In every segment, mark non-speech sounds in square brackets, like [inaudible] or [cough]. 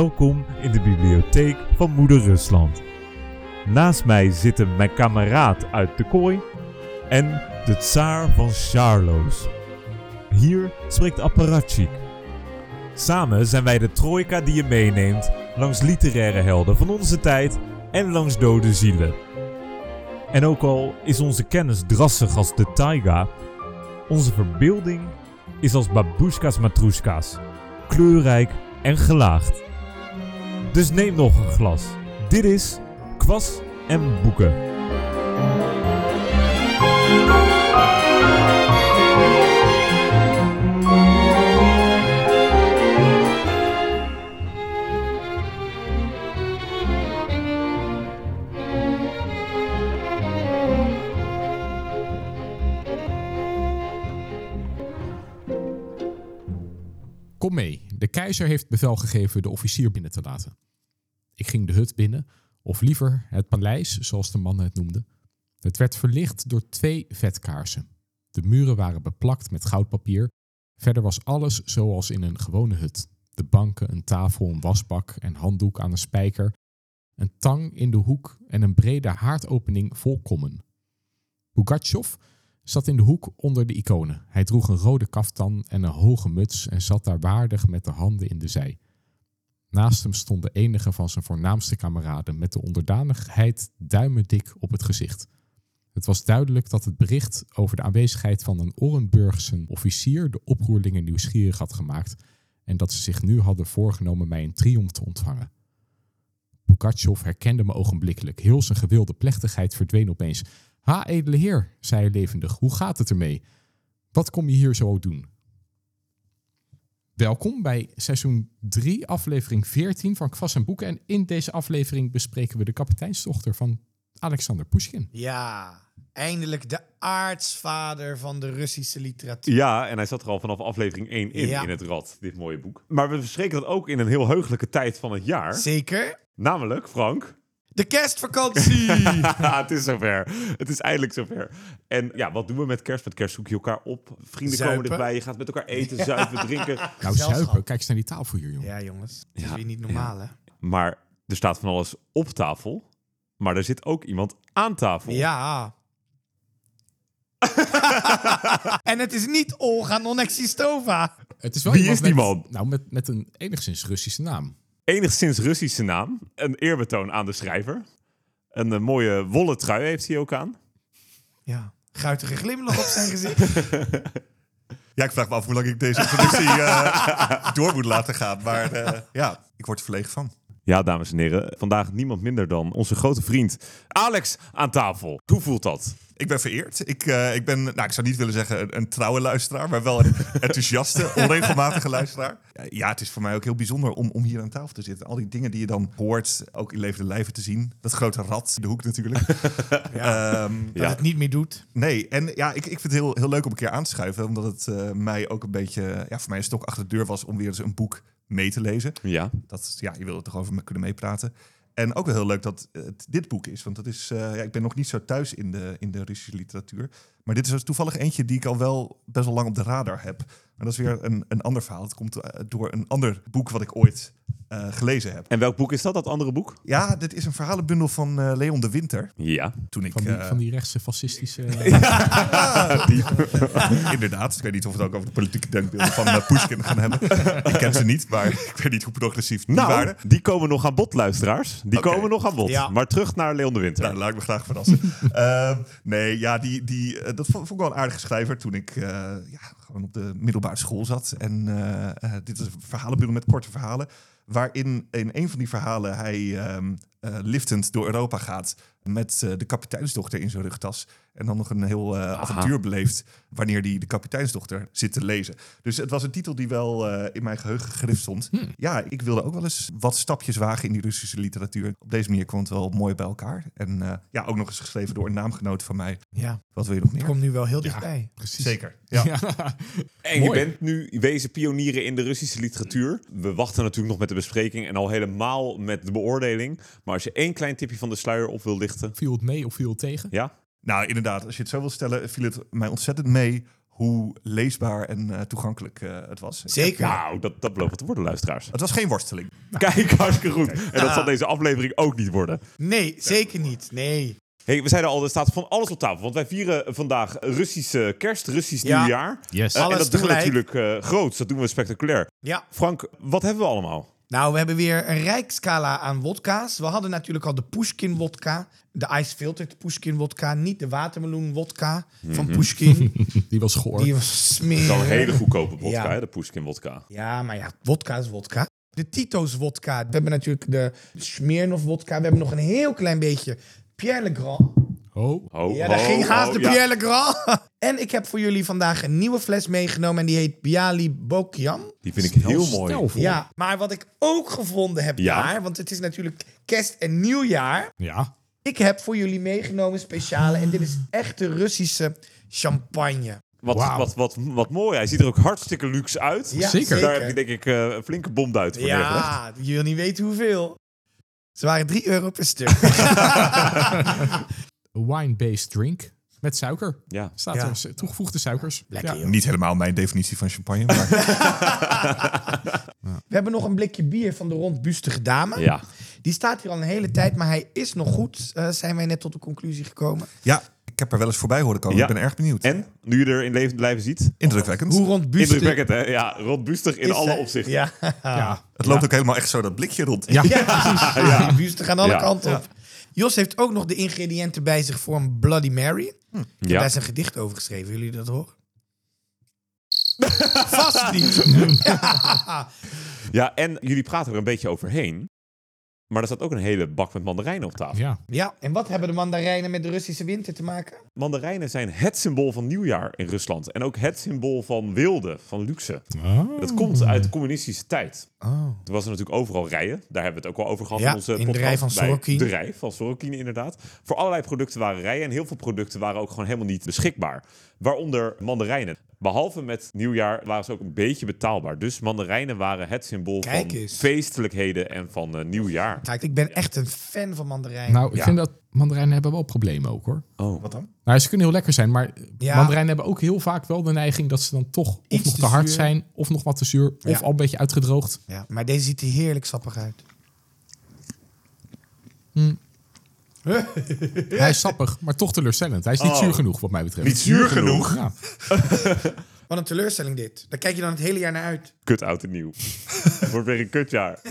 Welkom in de bibliotheek van Moeder Rusland. Naast mij zitten mijn kameraad uit de kooi en de tsaar van Charloes. Hier spreekt Apparatchik. Samen zijn wij de trojka die je meeneemt langs literaire helden van onze tijd en langs dode zielen. En ook al is onze kennis drassig als de taiga, onze verbeelding is als babushka's matroeska's, kleurrijk en gelaagd. Dus neem nog een glas. Dit is Kwas en Boeken. Keizer heeft bevel gegeven de officier binnen te laten. Ik ging de hut binnen, of liever het paleis, zoals de mannen het noemden. Het werd verlicht door twee vetkaarsen. De muren waren beplakt met goudpapier. Verder was alles zoals in een gewone hut. De banken, een tafel, een wasbak en handdoek aan een spijker. Een tang in de hoek en een brede haardopening vol kommen. Zat in de hoek onder de iconen. Hij droeg een rode kaftan en een hoge muts en zat daar waardig met de handen in de zij. Naast hem stond de enige van zijn voornaamste kameraden met de onderdanigheid duimendik op het gezicht. Het was duidelijk dat het bericht over de aanwezigheid van een Orenburgse officier de oproerlingen nieuwsgierig had gemaakt en dat ze zich nu hadden voorgenomen mij in triomf te ontvangen. Pugatjov herkende me ogenblikkelijk. Heel zijn gewilde plechtigheid verdween opeens. Ha, edele heer, zei hij levendig, hoe gaat het ermee? Wat kom je hier zo doen? Welkom bij seizoen 3, aflevering 14 van Kwas en Boeken. En in deze aflevering bespreken we de kapiteinsdochter van Alexander Pushkin. Ja, eindelijk de aartsvader van de Russische literatuur. Ja, en hij zat er al vanaf aflevering 1 in, Ja. in het rad, dit mooie boek. Maar we bespreken dat ook in een heel heugelijke tijd van het jaar. Zeker. Namelijk, Frank... De kerstvakantie. [laughs] het is zover. Het is eindelijk zover. En ja, wat doen we met kerst? Met kerst zoek je elkaar op. Vrienden Zuipen. komen erbij. Je gaat met elkaar eten, zuipen, drinken. [laughs] Nou, zuipen, kijk eens naar die tafel hier, jongen. ja, jongens. Dat is Ja, weer niet normaal, hè? Maar er staat van alles op tafel. Maar er zit ook iemand aan tafel. Ja. [laughs] en het is niet Olga Nonexistova. Het is wel Wie iemand is die met- man? Nou, met, met een enigszins Russische naam. Enigszins Russische naam. Een eerbetoon aan de schrijver. Een, eh, mooie wollen trui heeft hij ook aan. Ja. Guitige glimlach op zijn [laughs] gezicht. Ja, ik vraag me af hoe lang ik deze introductie eh, door moet laten gaan. Maar eh, ja, ik word er verlegen van. Ja, dames en heren. Vandaag niemand minder dan onze grote vriend Alex aan tafel. Hoe voelt dat? Ik ben vereerd. Ik, eh, ik ben, nou, ik zou niet willen zeggen een, een trouwe luisteraar, maar wel een [laughs] enthousiaste, onregelmatige luisteraar. Ja, Ja, het is voor mij ook heel bijzonder om, om hier aan tafel te zitten. Al die dingen die je dan hoort, ook in levende lijven te zien. Dat grote rad in de hoek natuurlijk. [laughs] Ehm, Dat Ja. het niet meer doet. Nee, en ja, ik, ik vind het heel, heel leuk om een keer aan te schuiven. Omdat het eh, mij ook een beetje, ja, voor mij een stok achter de deur was om weer eens een boek mee te lezen. Ja. Dat, ja, je wil er toch over me kunnen meepraten. En ook wel heel leuk dat het dit boek is. Want dat is, eh, ja, ik ben nog niet zo thuis in de, in de Russische literatuur. Maar dit is dus toevallig eentje die ik al wel best wel lang op de radar heb. Maar dat is weer een, een ander verhaal. Het komt eh, door een ander boek wat ik ooit eh, gelezen heb. En welk boek is dat, dat andere boek? Ja, dit is een verhalenbundel van eh, Leon de Winter. Ja. Toen ik, Van die, van die rechtse fascistische... [laughs] [laughs] inderdaad, ik weet niet of we het ook over de politieke denkbeelden van uh, Pushkin gaan hebben. ik ken ze niet, maar ik weet niet hoe progressief die Nou, waren. die komen nog aan bod, luisteraars. Die komen nog aan bod. Ja. Maar terug naar Leon de Winter. Nou, laat ik me graag verrassen. [laughs] Ehm, nee, ja, die, die, dat vond, ik wel een aardige schrijver toen ik eh, ja, gewoon op de middelbare school zat. En eh, eh, dit is een verhalenbundel met korte verhalen. Waarin in een van die verhalen hij ehm, eh, liftend door Europa gaat met eh, de kapiteinsdochter in zijn rugtas. En dan nog een heel eh, avontuur beleeft wanneer hij de kapiteinsdochter zit te lezen. Dus het was een titel die wel eh, in mijn geheugen gegrift stond. Ja, ik wilde ook wel eens wat stapjes wagen in die Russische literatuur. Op deze manier kwam het wel mooi bij elkaar. En eh, ja, ook nog eens geschreven door een naamgenoot van mij. Ja, Wat wil je nog het meer? komt nu wel heel dichtbij. Precies. Zeker. Ja. [laughs] En je bent nu wezen pionieren in de Russische literatuur. We wachten natuurlijk nog met de bespreking en al helemaal met de beoordeling. Maar als je één klein tipje van de sluier op wil lichten. Viel het mee of viel het tegen? Ja? Nou, inderdaad, als je het zo wil stellen, viel het mij ontzettend mee hoe leesbaar en eh, toegankelijk eh, het was. Zeker. Nou, dat, dat belooft te worden, luisteraars. Het was geen worsteling. [laughs] Kijk, hartstikke goed. En dat zal deze aflevering ook niet worden. Nee, zeker niet. Nee. Hey, we zeiden al, er staat van alles op tafel. Want wij vieren vandaag Russische kerst, Russisch Ja. nieuwjaar. Yes. Eh, en Alles dat doen we natuurlijk eh groots, dat doen we spectaculair. Ja. Frank, wat hebben we allemaal? Nou, we hebben weer een rijk scala aan wodka's. We hadden natuurlijk al de Pushkin wodka. De Ice Filtered Pushkin wodka. Niet de watermeloen wodka van Pushkin. [laughs] Die was goor. Die was Dat is een smerig. hele goedkope vodka, Ja. hè, de Pushkin vodka. Ja, maar ja, wodka is wodka. De Tito's wodka. We hebben natuurlijk de Smirnoff wodka. We hebben nog een heel klein beetje Pierre Le Grand. Oh. Ho, Ja, daar ging haast de ja. Pierre Le Grand. En ik heb voor jullie vandaag een nieuwe fles meegenomen. En die heet Bialy Bokian. Die vind ik heel mooi. Stelvol. Ja, maar wat ik ook gevonden heb Ja. daar... want het is natuurlijk kerst en nieuwjaar... Ja. Ik heb voor jullie meegenomen speciale... en dit is echte Russische champagne. Wat, Wauw. wat, wat, wat mooi. Hij ziet er ook hartstikke luxe uit. Ja, Zeker. Daar heb je denk ik eh, een flinke bomduit voor neergelegd. Ja, je wil niet weten hoeveel. Ze waren 3 euro per stuk. Een [laughs] wine-based drink. Met suiker. Ja. Staat Ja. er s- toegevoegde suikers. Lekker, Ja. Niet helemaal mijn definitie van champagne, maar [laughs] We hebben nog een blikje bier van de rondbustige dame. ja. Die staat hier al een hele tijd, maar hij is nog goed. eh, zijn wij net tot de conclusie gekomen. ja, ik heb er wel eens voorbij horen komen. Ja. Ik ben erg benieuwd. En, nu je er in levend lijven ziet, Indrukwekkend. Hoe rondbustig indrukwekkend hè? Ja, rondbustig in is alle hij? opzichten. Ja, Ja. Het loopt ook helemaal echt zo dat blikje rond. Ja. ja precies. [laughs] Die bustig aan alle Ja. kanten op. Jos heeft ook nog de ingrediënten bij zich voor een Bloody Mary. Ik heb Ja. daar zijn gedicht over geschreven. Willen jullie dat horen? [laughs] Vast niet. [laughs] [laughs] Ja, en jullie praten er een beetje overheen. Maar er staat ook een hele bak met mandarijnen op tafel. Ja. Ja, en wat hebben de mandarijnen met de Russische winter te maken? Mandarijnen zijn het symbool van nieuwjaar in Rusland. En ook het symbool van wilde, van luxe. Oh. Dat komt uit de communistische tijd. Oh. Toen was er natuurlijk overal rijen. Daar hebben we het ook al over gehad Ja, in onze in de podcast. rij van Bij Sorokin. De rij van Sorokin, inderdaad. Voor allerlei producten waren rijen. En heel veel producten waren ook gewoon helemaal niet beschikbaar. Waaronder mandarijnen. Behalve met nieuwjaar waren ze ook een beetje betaalbaar. Dus mandarijnen waren het symbool Kijk van eens. feestelijkheden en van eh, nieuwjaar. Kijk, ik ben echt een fan van mandarijnen. Nou, ik Ja. vind dat mandarijnen hebben wel problemen ook hoor. Oh. Wat dan? Nou, ze kunnen heel lekker zijn, maar Ja. mandarijnen hebben ook heel vaak wel de neiging dat ze dan toch of Iets nog te te hard zuur. zijn, of nog wat te zuur, Ja. of al een beetje uitgedroogd. Ja, maar deze ziet er heerlijk sappig uit. Hij is sappig, maar toch teleurstellend. Hij is niet Oh. zuur genoeg, wat mij betreft. Niet zuur genoeg? Ja. [laughs] Wat een teleurstelling dit. Daar kijk je dan het hele jaar naar uit. Kut oud en nieuw. [laughs] Het wordt weer een kutjaar. [laughs]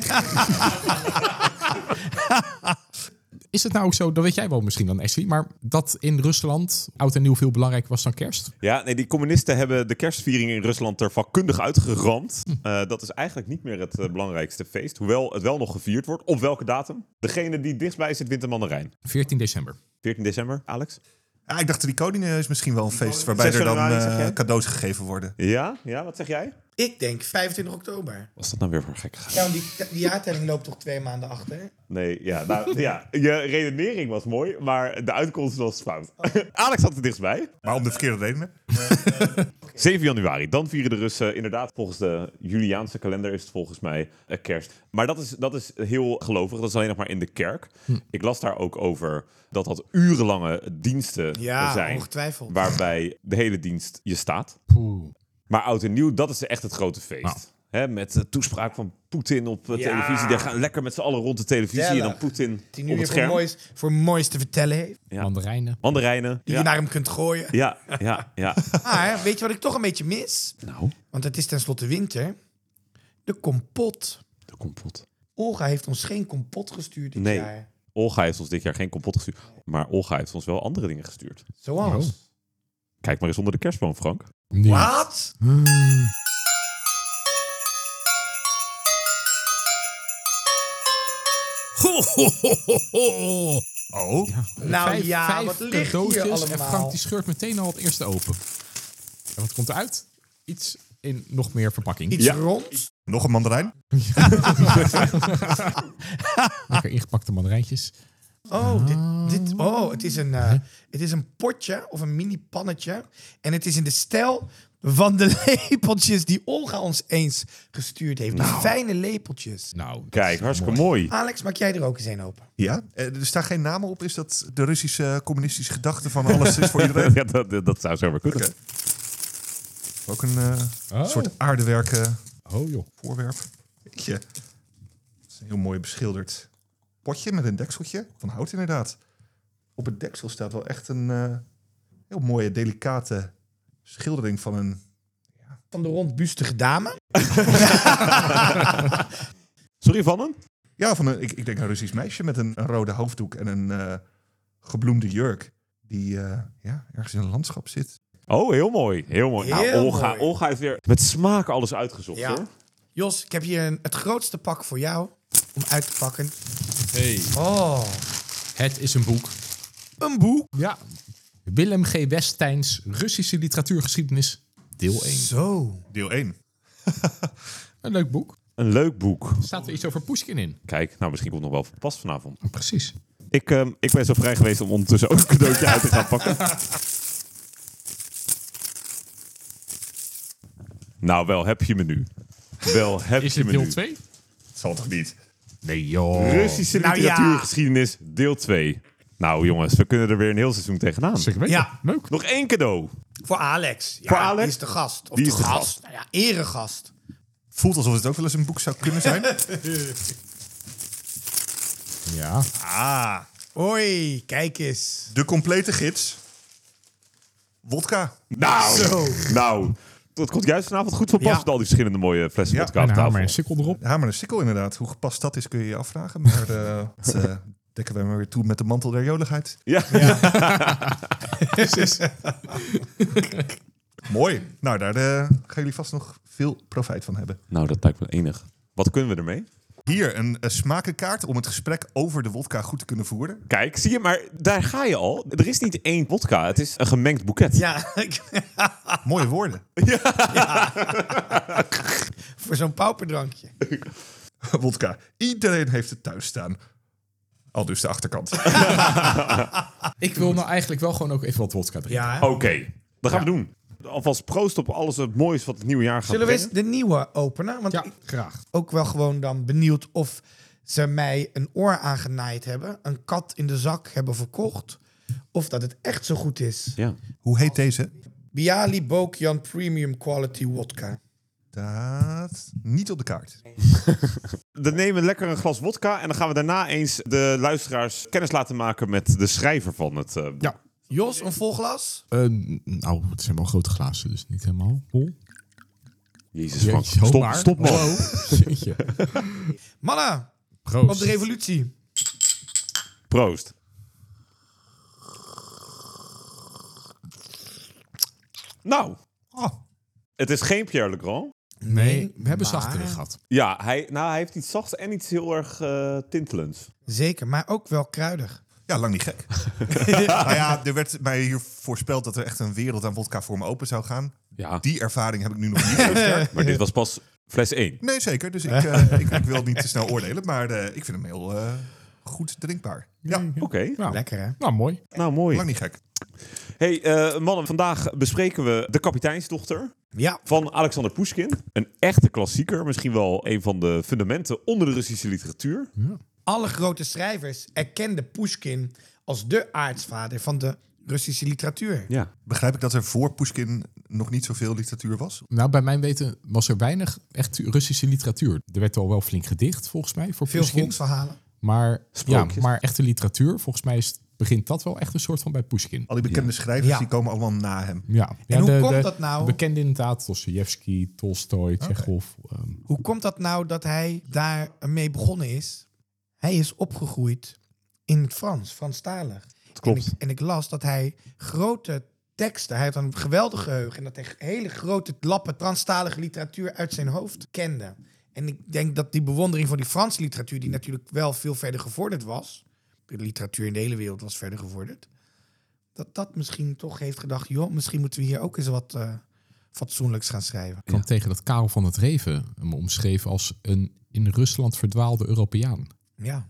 Is het nou ook zo, dat weet jij wel misschien dan Ashley, maar dat in Rusland oud en nieuw veel belangrijker was dan kerst? Ja, nee, die communisten hebben de kerstviering in Rusland er vakkundig uitgeramd. Eh, dat is eigenlijk niet meer het eh, belangrijkste feest. Hoewel het wel nog gevierd wordt. Op welke datum? Degene die dichtstbij zit, wint de mandarijn. 14 december. 14 december, Alex? Ja, ik dacht de Koningen is misschien wel een feest waarbij 6 er dan eh, cadeaus gegeven worden. Ja? Ja, wat zeg jij? Ik denk 25 oktober. Was dat nou weer voor gek? Ja, want die, die jaartelling loopt toch twee maanden achter? Nee, ja, nou, [laughs] ja, je redenering was mooi, maar de uitkomst was fout. [laughs] Alex had het dichtstbij. Maar om de verkeerde redenen. [laughs] 7 januari, dan vieren de Russen inderdaad volgens de Juliaanse kalender is het volgens mij eh, kerst. Maar dat is, dat is heel gelovig, dat is alleen nog maar in de kerk. Ik las daar ook over dat dat urenlange diensten Ja, zijn. ongetwijfeld. Waarbij de hele dienst je staat. Poeh. Maar oud en nieuw, dat is echt het grote feest. Nou. Hè, met de toespraak van Poetin op eh, Ja. televisie. Die gaan lekker met z'n allen rond de televisie. En dan. Poetin Die nu op weer het voor scherm. moois, voor moois te vertellen heeft. Ja. Mandarijnen. Mandarijnen. Die Ja. je naar hem kunt gooien. ja, ja, ja. [laughs] Maar weet je wat ik toch een beetje mis? nou, Want het is tenslotte winter. De kompot. de kompot. Olga heeft ons geen kompot gestuurd dit Nee. jaar. Olga heeft ons dit jaar geen kompot gestuurd. Maar Olga heeft ons wel andere dingen gestuurd. Zoals? Oh. Kijk maar eens onder de kerstboom, Frank. Nee. Wat? Oh, Ja. Nou Vijf- ja, vijf wat ligt hier cadeautjes En? Frank die scheurt meteen al het eerste open. En wat komt eruit? Iets in nog meer verpakking. Iets Ja. rond? nog een mandarijn? [laughs] [laughs] Lekker ingepakte mandarijntjes. Oh, dit, dit, oh het, is een, eh, het is een potje of een mini pannetje. En het is in de stijl van de [laughs] lepeltjes die Olga ons eens gestuurd heeft. Die fijne lepeltjes. Nou, Kijk, hartstikke mooi. mooi. Alex, maak jij er ook eens een open? Ja. Eh, er staan geen namen op. Is dat de Russische communistische gedachte van alles is voor iedereen? [laughs] Ja, dat, dat zou zomaar kunnen. Oké. Ook een eh, Oh. soort aardewerken Oh joh. voorwerp. Het is een heel mooi beschilderd potje met een dekseltje. Van hout inderdaad. Op het deksel staat wel echt een eh, heel mooie, delicate schildering van een... Van de rondbustige dame. [laughs] Sorry, van een? Ja, van een, ik, ik denk een Russisch meisje met een, een rode hoofddoek en een eh, gebloemde jurk. Die eh, ja, ergens in een landschap zit. Oh, heel mooi. Heel mooi. nou, Heel Olga, mooi. Olga heeft weer met smaak alles uitgezocht, Ja. hoor. Jos, ik heb hier een, het grootste pak voor jou om uit te pakken. Hey. Oh, Het is een boek. een boek. Ja. Willem G. Westijns Russische literatuurgeschiedenis, deel 1. Zo. Deel 1. [laughs] Een leuk boek. Een leuk boek. Er staat er iets over Pushkin in. Kijk, nou, misschien komt het nog wel van pas vanavond. Oh, precies. Ik, ehm, ik ben zo vrij geweest om ondertussen ook een cadeautje uit te gaan pakken. [laughs] Nou, wel heb je me nu. Wel heb Is je me deel nu. 2? Het zal toch niet? Nee joh. Russische Nou ja. literatuurgeschiedenis, deel 2. Nou jongens, we kunnen er weer een heel seizoen tegenaan. Zeker weten. Ja. Leuk. Nog één cadeau. Voor Alex. Ja, Voor Alex? Die is de gast. Of Die de is de gast. gast. Nou ja, eregast. Voelt alsof het ook wel eens een boek zou kunnen zijn. [laughs] Ja. ah, Hoi, kijk eens. de complete gids. Wodka. Nou, Zo. nou. Dat komt juist vanavond goed van pas Ja. met al die verschillende mooie flessen Ja, vodka En op een hamer tafel. en sikkel erop. De hamer en sikkel inderdaad. Hoe gepast dat is kun je je afvragen. Maar eh, [laughs] dat eh, dekken wij maar weer toe met de mantel der joligheid. Ja. [laughs] Mooi. Nou, daar eh, gaan jullie vast nog veel profijt van hebben. Nou, dat lijkt me enig. Wat kunnen we ermee? Hier een, een smakenkaart om het gesprek over de wodka goed te kunnen voeren. Kijk, zie je, maar daar ga je al. Er is niet één vodka, het is een gemengd boeket. Ja, [laughs] Mooie woorden. [laughs] [laughs] voor zo'n pauperdrankje. Wodka. Iedereen heeft het thuis staan. Al dus de achterkant. Ik wil nou eigenlijk wel gewoon ook even wat wodka drinken. Ja. Oké, dat gaan we doen. Alvast proost op alles het moois wat het nieuwe jaar gaat Zullen we eens brengen. de nieuwe openen? Want Ja, ik graag. ook wel gewoon dan benieuwd of ze mij een oor aangenaaid hebben. Een kat in de zak hebben verkocht. Of dat het echt zo goed is. Ja. Hoe heet deze? Bialy Bokyan Premium Quality Wodka. Staat niet op de kaart. [laughs] Dan nemen we lekker een glas wodka en dan gaan we daarna eens de luisteraars kennis laten maken met de schrijver van het eh, boek. Ja. Jos, een vol glas? Eh, nou, het zijn wel grote glazen, dus niet helemaal vol. Jezus. Jeetje, Stop, maar. stop man. Hallo. Mannen, Proost. op de revolutie. Proost. Nou, Oh, het is geen Pierre Legrand. Nee, we hebben maar- zacht erin gehad. Ja, hij, nou, hij heeft iets zachts en iets heel erg eh, tintelends. Zeker, maar ook wel kruidig. Ja, lang niet gek. [laughs] nou ja, er werd mij hier voorspeld dat er echt een wereld aan wodka voor me open zou gaan. Ja, Die ervaring heb ik nu nog niet zo sterk. [laughs] maar dit was pas fles 1. Nee, zeker. Dus ik, eh, ik, ik wil niet te snel oordelen, maar eh, ik vind hem heel eh, goed drinkbaar. Ja, Oké, Nou, Lekker, hè? nou, mooi. nou mooi. lang niet gek. Hey eh, mannen, vandaag bespreken we De Kapiteinsdochter Ja, van Alexander Pushkin. Een echte klassieker, misschien wel een van de fundamenten onder de Russische literatuur. Alle grote schrijvers erkenden Pushkin als de aartsvader van de Russische literatuur. Ja. Begrijp ik dat er voor Pushkin nog niet zoveel literatuur was? Nou, bij mijn weten was er weinig echt Russische literatuur. Er werd al wel flink gedicht, volgens mij, voor Veel Pushkin. volksverhalen. Maar, ja, Sprookjes. maar echte literatuur, volgens mij is, begint dat wel echt een soort van bij Pushkin. Al die bekende schrijvers Ja. die komen allemaal na hem. Ja. En ja, hoe de, komt de dat nou? Bekende inderdaad, Dostoevsky, Tolstoy, Tsjechov. ehm, Hoe komt dat nou dat hij daarmee begonnen is? Hij is opgegroeid in het Frans, Franstalig. klopt. En ik, en ik las dat hij grote teksten, hij had een geweldig geheugen... en dat hij hele grote lappen Franstalige literatuur uit zijn hoofd kende. En ik denk dat die bewondering voor die Franse literatuur... die natuurlijk wel veel verder gevorderd was... de literatuur in de hele wereld was verder gevorderd... dat dat misschien toch heeft gedacht... joh, misschien moeten we hier ook eens wat eh, fatsoenlijks gaan schrijven. kwam tegen dat Karel van het Reven hem omschreef als een in Rusland verdwaalde Europeaan. Ja,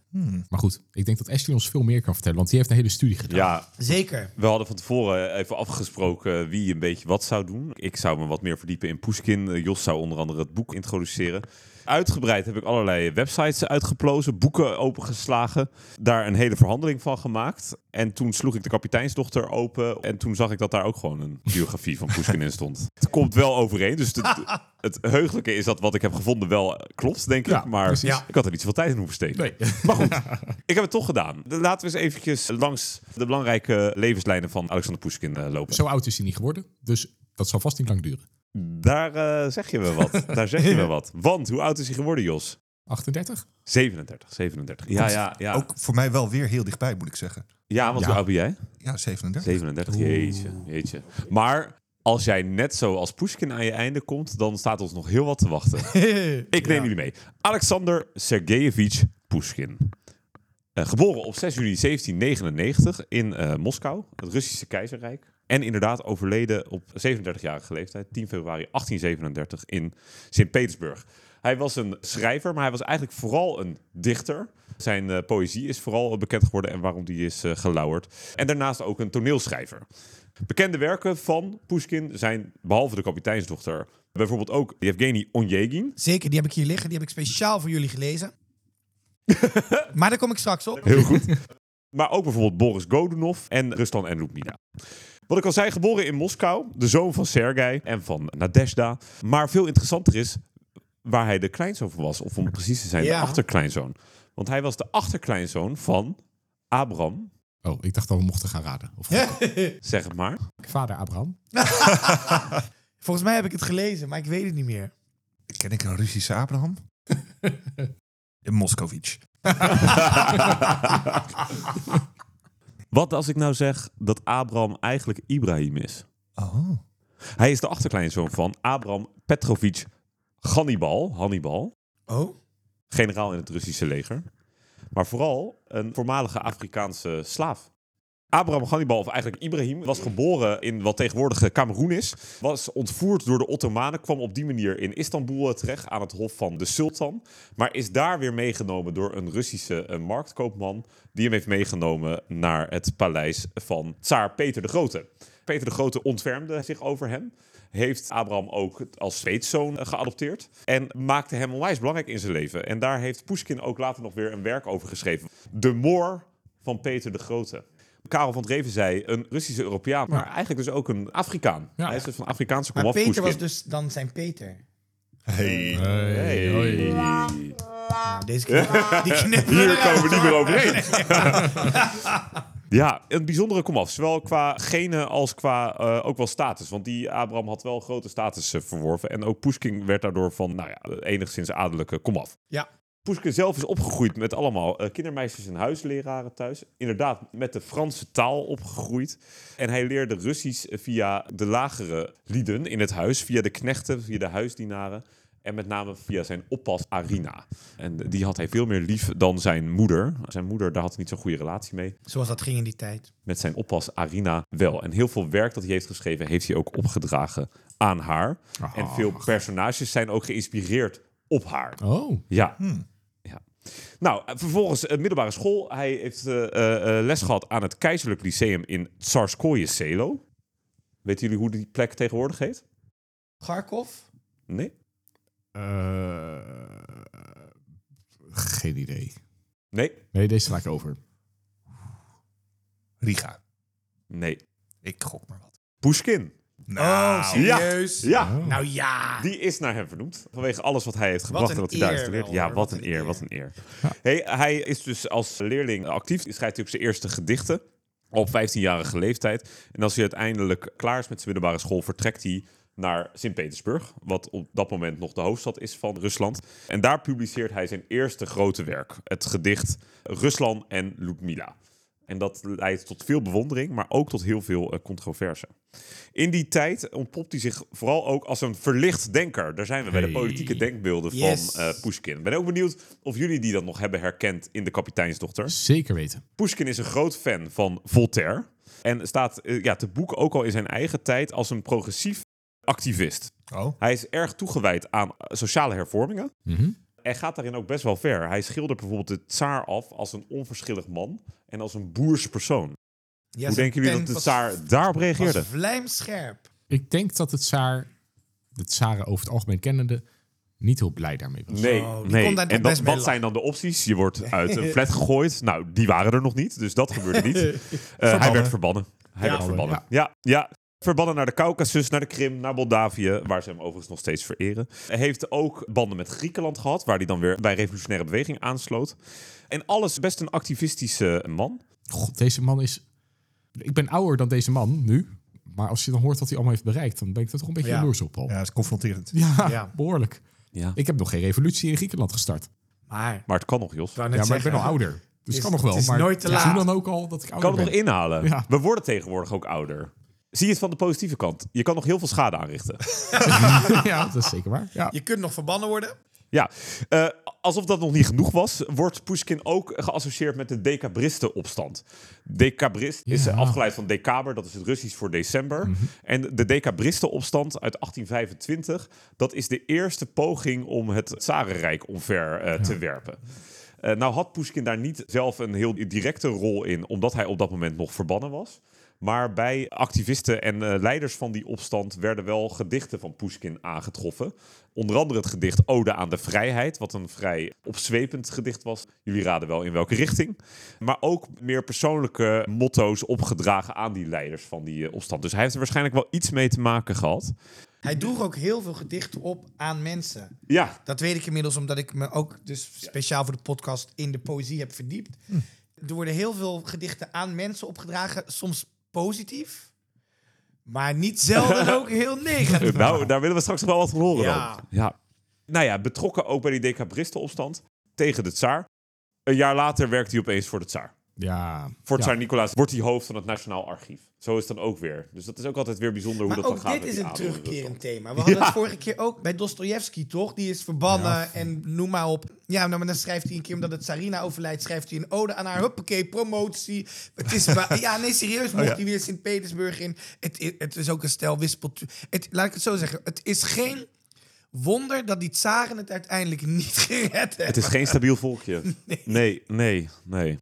Maar goed, ik denk dat Ashley ons veel meer kan vertellen, want die heeft een hele studie gedaan. Ja, zeker. we hadden van tevoren even afgesproken wie een beetje wat zou doen. Ik zou me wat meer verdiepen in Pushkin. Eh, Jos zou onder andere het boek introduceren. Uitgebreid heb ik allerlei websites uitgeplozen, boeken opengeslagen, daar een hele verhandeling van gemaakt. En toen sloeg ik de kapiteinsdochter open en toen zag ik dat daar ook gewoon een biografie van Pushkin in stond. [laughs] Het komt wel overeen, dus het, het heugelijke is dat wat ik heb gevonden wel klopt, denk ik. Ja, maar precies. ik had er niet zoveel tijd in hoeven steken. Nee. [laughs] Maar goed, ik heb het toch gedaan. Laten we eens eventjes langs de belangrijke levenslijnen van Alexander Pushkin eh, lopen. Zo oud is hij niet geworden, dus dat zal vast niet lang duren. Daar eh, zeg je wel wat. Daar zeg je wel [laughs] wat. Want hoe oud is hij geworden, Jos? 38? 37, 37. Ja, ja, ja. Ook voor mij wel weer heel dichtbij, moet ik zeggen. ja, want Ja. hoe oud ben jij? Ja, 37. 37, jeetje, jeetje. Maar als jij net zo als Pushkin aan je einde komt, dan staat ons nog heel wat te wachten. [laughs] Ik neem jullie mee. Alexander Sergejevich Pushkin. Eh, geboren op 6 juli 1799 in eh, Moskou, het Russische keizerrijk. En inderdaad overleden op 37-jarige leeftijd, 10 februari 1837 in Sint-Petersburg. Hij was een schrijver, maar hij was eigenlijk vooral een dichter. Zijn eh, poëzie is vooral bekend geworden en waarom die is eh, gelauwerd. En daarnaast ook een toneelschrijver. Bekende werken van Pushkin zijn, behalve de kapiteinsdochter, bijvoorbeeld ook Yevgeny Onjegin. Zeker, die heb ik hier liggen. Die heb ik speciaal voor jullie gelezen. [laughs] maar daar kom ik straks op. Heel goed. maar ook bijvoorbeeld Boris Godunov en Ruslan en Ludmila. Wat ik al zei, geboren in Moskou, de zoon van Sergei en van Nadezhda. Maar veel interessanter is waar hij de kleinzoon van was. Of om precies te zijn, Ja. de achterkleinzoon. Want hij was de achterkleinzoon van Abraham, Oh, ik dacht dat we mochten gaan raden. Of [laughs] zeg het maar. vader Abraham. [laughs] Volgens mij heb ik het gelezen, maar ik weet het niet meer. Ken ik een Russische Abraham? [laughs] Moskovich. Wat als ik nou zeg dat Abraham eigenlijk Ibrahim is? Oh. Hij is de achterkleinzoon van Abraham Petrovich Hannibal, Hannibal, Oh? generaal in het Russische leger. Maar vooral een voormalige Afrikaanse slaaf. Abraham Hannibal, of eigenlijk Ibrahim, was geboren in wat tegenwoordig Cameroen is. Was ontvoerd door de Ottomanen, kwam op die manier in Istanbul terecht aan het hof van de sultan. Maar is daar weer meegenomen door een Russische eh, marktkoopman. Die hem heeft meegenomen naar het paleis van tsaar Peter de Grote. Peter de Grote ontfermde zich over hem. Heeft Abraham ook als zweetzoon eh, geadopteerd. En maakte hem onwijs belangrijk in zijn leven. En daar heeft Pushkin ook later nog weer een werk over geschreven. De Moor van Peter de Grote. Karel van Dreven zei een Russische Europeaan, maar eigenlijk dus ook een Afrikaan. Ja. Hij is dus van Afrikaanse Maar komaf, Peter was dus dan zijn Peter. Hey. Hey. Nou, deze knip, [laughs] die Hier komen we niet meer overheen. [laughs] [laughs] ja, een bijzondere komaf. Zowel qua genen als qua eh, ook wel status. Want die Abraham had wel grote status eh, verworven. En ook Pushkin werd daardoor van, nou ja, enigszins adellijke komaf. Ja. Pushkin zelf is opgegroeid met allemaal eh, kindermeisjes en huisleraren thuis. Inderdaad, met de Franse taal opgegroeid. En hij leerde Russisch via de lagere lieden in het huis. Via de knechten, via de huisdienaren. En met name via zijn oppas Arina. En die had hij veel meer lief dan zijn moeder. Zijn moeder, daar had hij niet zo'n goede relatie mee. Zoals dat ging in die tijd. Met zijn oppas Arina wel. En heel veel werk dat hij heeft geschreven, heeft hij ook opgedragen aan haar. En veel personages zijn ook geïnspireerd op haar. Oh, Ja. ja. Nou, eh, vervolgens uh, middelbare school. Hij heeft eh, eh, eh, les gehad aan het Keizerlijk Lyceum in Tsarskoye Selo. Weten jullie hoe die plek tegenwoordig heet? Garkov? Nee? Eh, geen idee. Nee? Nee, deze sla ik over. Riga. Nee. Ik gok maar wat. Pushkin. Oh, serieus? Ja. Nou ja. Die is naar hem vernoemd. Vanwege alles wat hij heeft gebracht en wat hij daar heeft eer geleerd. wel, Ja, wat Wat een eer, eer. wat een eer. Hey, hij is dus als leerling actief. Schrijft hij ook zijn eerste gedichten op 15-jarige leeftijd. En als hij uiteindelijk klaar is met zijn middelbare school, vertrekt hij naar Sint-Petersburg, wat op dat moment nog de hoofdstad is van Rusland. En daar publiceert hij zijn eerste grote werk, het gedicht Rusland en Ludmila. En dat leidt tot veel bewondering, maar ook tot heel veel eh, controverse. In die tijd ontpopt hij zich vooral ook als een verlicht denker. Daar zijn we bij de politieke denkbeelden Yes. van eh Pushkin. Ik ben ook benieuwd of jullie die dan nog hebben herkend in de kapiteinsdochter. Zeker weten. Pushkin is een groot fan van Voltaire. En staat eh, ja, te boek ook al in zijn eigen tijd als een progressief activist. Oh. Hij is erg toegewijd aan sociale hervormingen. Mhm. En gaat daarin ook best wel ver. Hij schildert bijvoorbeeld de tsaar af als een onverschillig man en als een boers persoon. Ja, Hoe denken jullie dat de tsaar daarop reageerde? was vlijmscherp. Ik denk dat het tsaar, de tsaren over het algemeen kennende, niet heel blij daarmee was. Nee, nee. kon daar toch En dat, wat zijn dan de opties? Je wordt uit een [laughs] flat gegooid. Nou, die waren er nog niet, dus dat gebeurde niet. [laughs] Eh, hij werd verbannen. Hij Ja. werd verbannen. Ja. ja, Verbannen naar de Caucasus, naar de Krim, naar Moldavië, waar ze hem overigens nog steeds vereren. Hij heeft ook banden met Griekenland gehad, waar hij dan weer bij revolutionaire beweging aansloot. En alles best een activistische man. God, deze man is... Ik ben ouder dan deze man nu. Maar als je dan hoort wat hij allemaal heeft bereikt... dan ben ik er toch een beetje Ja. jaloers op al. Ja, dat is confronterend. Ja, Ja. [laughs] behoorlijk. Ja. Ik heb nog geen revolutie in Griekenland gestart. Maar, Maar het kan nog, Jos. Ja, maar ik ben al ouder. Dus is- kan nog wel. het is maar nooit te ik laat. dan ook al dat ik kan ouder het nog ben. inhalen. Ja. We worden tegenwoordig ook ouder. Zie je het van de positieve kant. Je kan nog heel veel schade aanrichten. [laughs] ja, dat is zeker waar. Ja. Je kunt nog verbannen worden. Ja, eh, alsof dat nog niet genoeg was, wordt Pushkin ook geassocieerd met de Decabristenopstand. Decabrist is Ja. afgeleid van Decaber, dat is het Russisch voor december. En de Decabristenopstand uit 1825, dat is de eerste poging om het Tsarenrijk omver eh, te werpen. Eh, nou had Pushkin daar niet zelf een heel directe rol in, omdat hij op dat moment nog verbannen was. Maar bij activisten en eh, leiders van die opstand werden wel gedichten van Pushkin aangetroffen. Onder andere het gedicht Ode aan de Vrijheid, wat een vrij opzwepend gedicht was. Jullie raden wel in welke richting. Maar ook meer persoonlijke motto's opgedragen aan die leiders van die eh, opstand. Dus hij heeft er waarschijnlijk wel iets mee te maken gehad. Hij droeg ook heel veel gedichten op aan mensen. Ja, Dat weet ik inmiddels omdat ik me ook dus speciaal voor de podcast in de poëzie heb verdiept. Er worden heel veel gedichten aan mensen opgedragen, soms positief, maar niet zelden [laughs] ook heel negatief. nou, daar willen we straks nog wel wat van horen Ja. dan. Ja. Nou ja, betrokken ook bij die Decabristenopstand tegen de tsaar. Een jaar later werkt hij opeens voor de tsaar. Ja. Voor ja. Tsar Nicolaas wordt hij hoofd van het Nationaal Archief. Zo is het dan ook weer. Dus dat is ook altijd weer bijzonder hoe dat dan ook gaat. dit is die een terugkerend thema. We hadden Ja. [laughs] het vorige keer ook bij Dostojevski, toch? Die is verbannen en noem maar op. Ja, nou, maar dan schrijft hij een keer, omdat het Sarina overlijdt, schrijft hij een ode aan haar. Huppakee, promotie. Het is [laughs] ja, nee, serieus, mocht ja. hij weer Sint-Petersburg in. Het, het is ook een stel wispelt. Het, laat ik het zo zeggen. Het is geen wonder dat die tsaren het uiteindelijk niet [laughs] gered hebben. Het is geen stabiel volkje. Nee, nee, nee.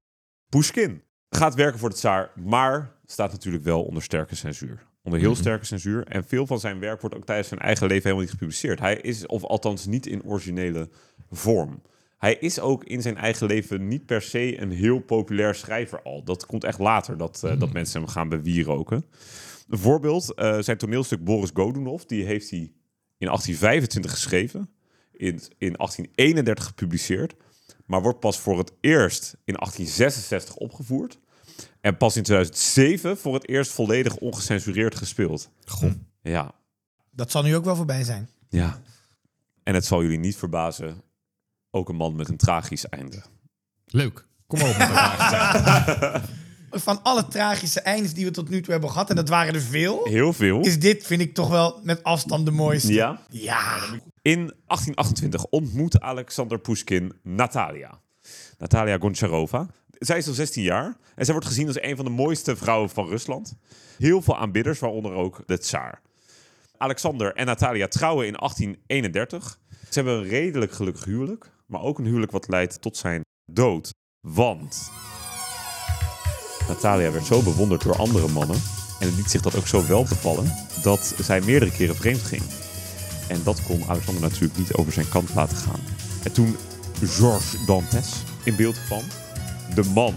Pushkin gaat werken voor de tsaar, maar staat natuurlijk wel onder sterke censuur. Onder heel sterke censuur. En veel van zijn werk wordt ook tijdens zijn eigen leven helemaal niet gepubliceerd. Hij is, of althans niet in originele vorm. Hij is ook in zijn eigen leven niet per se een heel populair schrijver al. Dat komt echt later, dat, eh, dat mensen hem gaan bewieroken. Een voorbeeld, eh, zijn toneelstuk Boris Godunov, die heeft hij in 1825 geschreven. In, in 1831 gepubliceerd. Maar wordt pas voor het eerst in 1866 opgevoerd. En pas in 2007 voor het eerst volledig ongecensureerd gespeeld. Goh. Ja, Dat zal nu ook wel voorbij zijn. ja. En het zal jullie niet verbazen. Ook een man met een tragisch einde. Leuk. Kom op. [laughs] Van alle tragische eindes die we tot nu toe hebben gehad, en dat waren er veel, Heel veel. is dit, vind ik, toch wel met afstand de mooiste. Ja. Ja. In 1828 ontmoet Alexander Pushkin Natalia. Natalia Goncharova. Zij is al 16 jaar en zij wordt gezien als een van de mooiste vrouwen van Rusland. Heel veel aanbidders, waaronder ook de tsaar. Alexander en Natalia trouwen in 1831. Ze hebben een redelijk gelukkig huwelijk, maar ook een huwelijk wat leidt tot zijn dood. Want Natalia werd zo bewonderd door andere mannen en het liet zich dat ook zo wel bevallen dat zij meerdere keren vreemd ging. En dat kon Alexander natuurlijk niet over zijn kant laten gaan. En toen Georges Dantes in beeld kwam, de man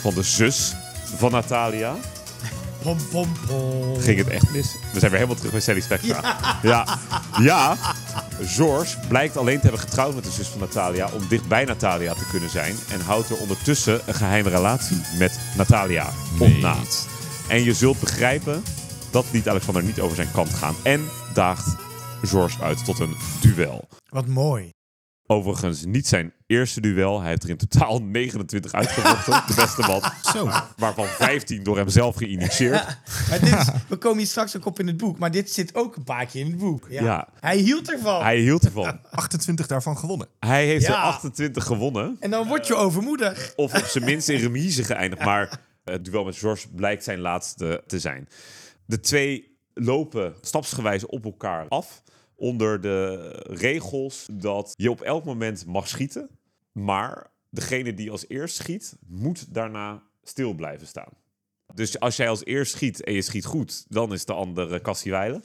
van de zus van Natalia, Pom, pom, pom. ging het echt mis. We zijn weer helemaal terug bij Sally Spectra. Ja. ja. Georges blijkt alleen te hebben getrouwd met de zus van Natalia om dicht bij Natalia te kunnen zijn. En houdt er ondertussen een geheime relatie met Natalia op na. En je zult begrijpen, dat liet Alexander niet over zijn kant gaan. En daagt Georges uit tot een duel. Wat mooi. Overigens niet zijn eerste duel. Hij heeft er in totaal [laughs] 29 uitgevochten. De beste man. Zo. Waarvan 15 door hem zelf geïnitieerd. [laughs] Maar dit is, we komen hier straks ook op in het boek, maar dit zit ook een paar keer in het boek. Ja. Ja. Hij hield ervan. Hij hield ervan. [laughs] 28 daarvan gewonnen. Hij heeft Ja. er 28 gewonnen. En dan word je overmoedig. Of op zijn minst in remise geëindigd. Maar het duel met Georges blijkt zijn laatste te zijn. De twee lopen stapsgewijs op elkaar af. Onder de regels dat je op elk moment mag schieten. Maar degene die als eerst schiet, moet daarna stil blijven staan. Dus als jij als eerst schiet en je schiet goed, dan is de andere Cassie Weilen.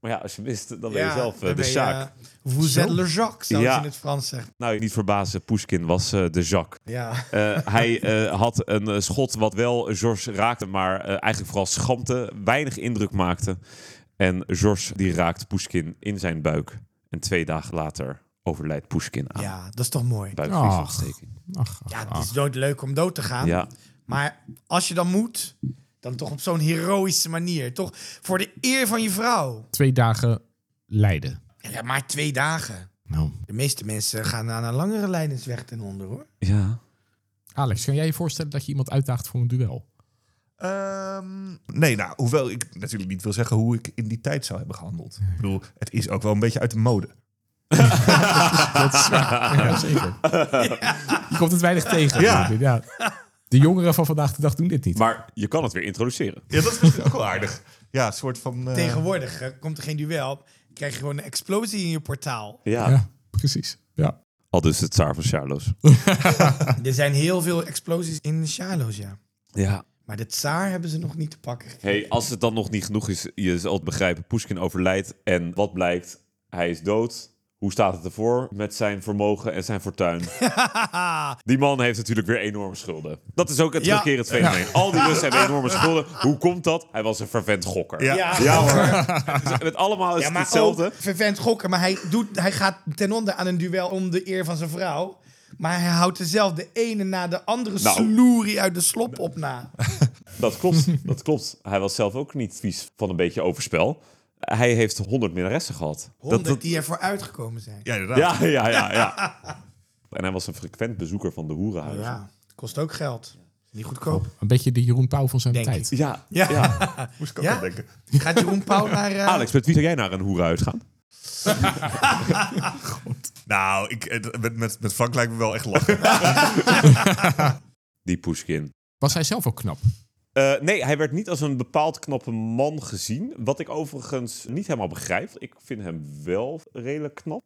Maar ja, als je mist, dan ben je Ja, zelf eh, de zaak. eh, Vous êtes le Jacques, zou Ja. in het Frans zeggen. Nou, niet verbazen, Pushkin was eh, de Jacques. Ja. Eh, hij had een schot wat wel Georges raakte, maar eigenlijk vooral schampte, weinig indruk maakte. En Georges die raakt Pushkin in zijn buik. En twee dagen later overlijdt Pushkin aan ja, dat is toch mooi. buikvliesontsteking. Ja, het is nooit leuk om dood te gaan. Ja, Maar als je dan moet, dan toch op zo'n heroïsche manier. Toch voor de eer van je vrouw. Twee dagen lijden. Ja, maar twee dagen. Nou, De meeste mensen gaan aan een langere lijdensweg ten onder, hoor. ja. Alex, kan jij je voorstellen dat je iemand uitdaagt voor een duel? Ehm, nee, nou, hoewel ik natuurlijk niet wil zeggen hoe ik in die tijd zou hebben gehandeld. Ik bedoel, het is ook wel een beetje uit de mode. [laughs] Ja, zeker. Je komt het weinig tegen. Ja. ja. De jongeren van vandaag de dag doen dit niet. Maar je kan het weer introduceren. Ja, dat is ook wel aardig. Ja, een soort van... eh, Tegenwoordig eh, komt er geen duel. krijg je gewoon een explosie in je portaal. Ja. Ja, precies. Ja. Al dus het tsaar van Charloes. [laughs] Er zijn heel veel explosies in Charloes, ja. Ja. Maar de tsaar hebben ze nog niet te pakken. Hey, als het dan nog niet genoeg is, je zult begrijpen, Pushkin overlijdt. En wat blijkt? Hij is dood. Hoe staat het ervoor met zijn vermogen en zijn fortuin? [laughs] Die man heeft natuurlijk weer enorme schulden. Dat is ook het Ja. terugkerend fenomeen. Al die Russen hebben enorme schulden. Hoe komt dat? Hij was een vervent gokker. Ja. Ja hoor. Met allemaal is Ja, het hetzelfde. vervent gokker. Maar hij, doet, hij gaat ten onder aan een duel om de eer van zijn vrouw. Maar hij houdt er zelf de ene na de andere Nou. sloerie uit de slop op na. [laughs] Dat klopt, dat klopt. Hij was zelf ook niet vies van een beetje overspel. Hij heeft honderd minnaressen gehad. Honderd Dat, dat, die ervoor uitgekomen zijn. Ja, inderdaad. ja, ja, ja, ja. [laughs] En hij was een frequent bezoeker van de hoerenhuizen. Ja, kost ook geld. Niet goedkoop. Een beetje de Jeroen Pauw van zijn Denk tijd. Ja, Ja. ja. [laughs] Moest ik ook Ja? aan denken. Gaat Jeroen Pauw naar... eh, Alex, met wie zou jij naar een hoerenhuis gaan? Nou, ik, het- met, met, met Frank lijkt me wel echt lachen. Die Pushkin. Was hij zelf ook knap? Eh, nee, hij werd niet als een bepaald knappe man gezien. Wat ik overigens niet helemaal begrijp. Ik vind hem wel redelijk knap.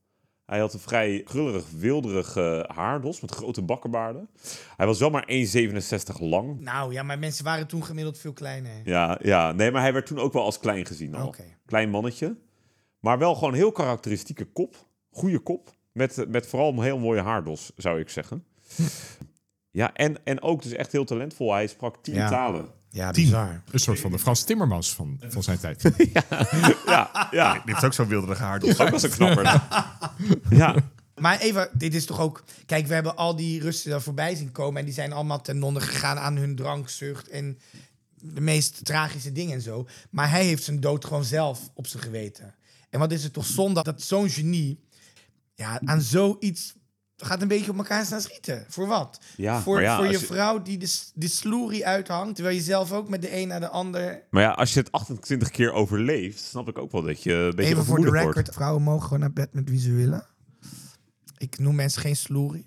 Hij had een vrij krullerig, wilderige haardos met grote bakkenbaarden. Hij was wel maar 1,67 lang. Nou ja, maar mensen waren toen gemiddeld veel kleiner. Ja, ja, nee, maar hij werd toen ook wel als klein gezien al. Oké. Klein mannetje. Maar wel gewoon een heel karakteristieke kop. Goede kop. Met, met vooral een heel mooie haardos, zou ik zeggen. [laughs] Ja, en, en ook dus echt heel talentvol. Hij sprak tien Ja. talen. Ja, bizar. Een soort van de Frans Timmermans van, van zijn tijd. [laughs] Ja, ja. [laughs] Die heeft ook zo'n wilderige haar. dus. Ook was een knapper. Ja. Maar even, dit is toch ook... Kijk, we hebben al die Russen daar voorbij zien komen... en die zijn allemaal ten onder gegaan aan hun drankzucht... en de meest tragische dingen en zo. Maar hij heeft zijn dood gewoon zelf op zijn geweten. En wat is het toch zonde dat zo'n genie... Ja, aan zoiets gaat een beetje op elkaar staan schieten. Voor wat? Ja, voor ja, voor je vrouw die de, de sloerie uithangt... terwijl je zelf ook met de een naar de ander... Maar ja, als je het 28 keer overleeft, snap ik ook wel dat je een beetje Even voor de record, wordt. vrouwen mogen gewoon naar bed met wie ze willen. Ik noem mensen geen sloerie.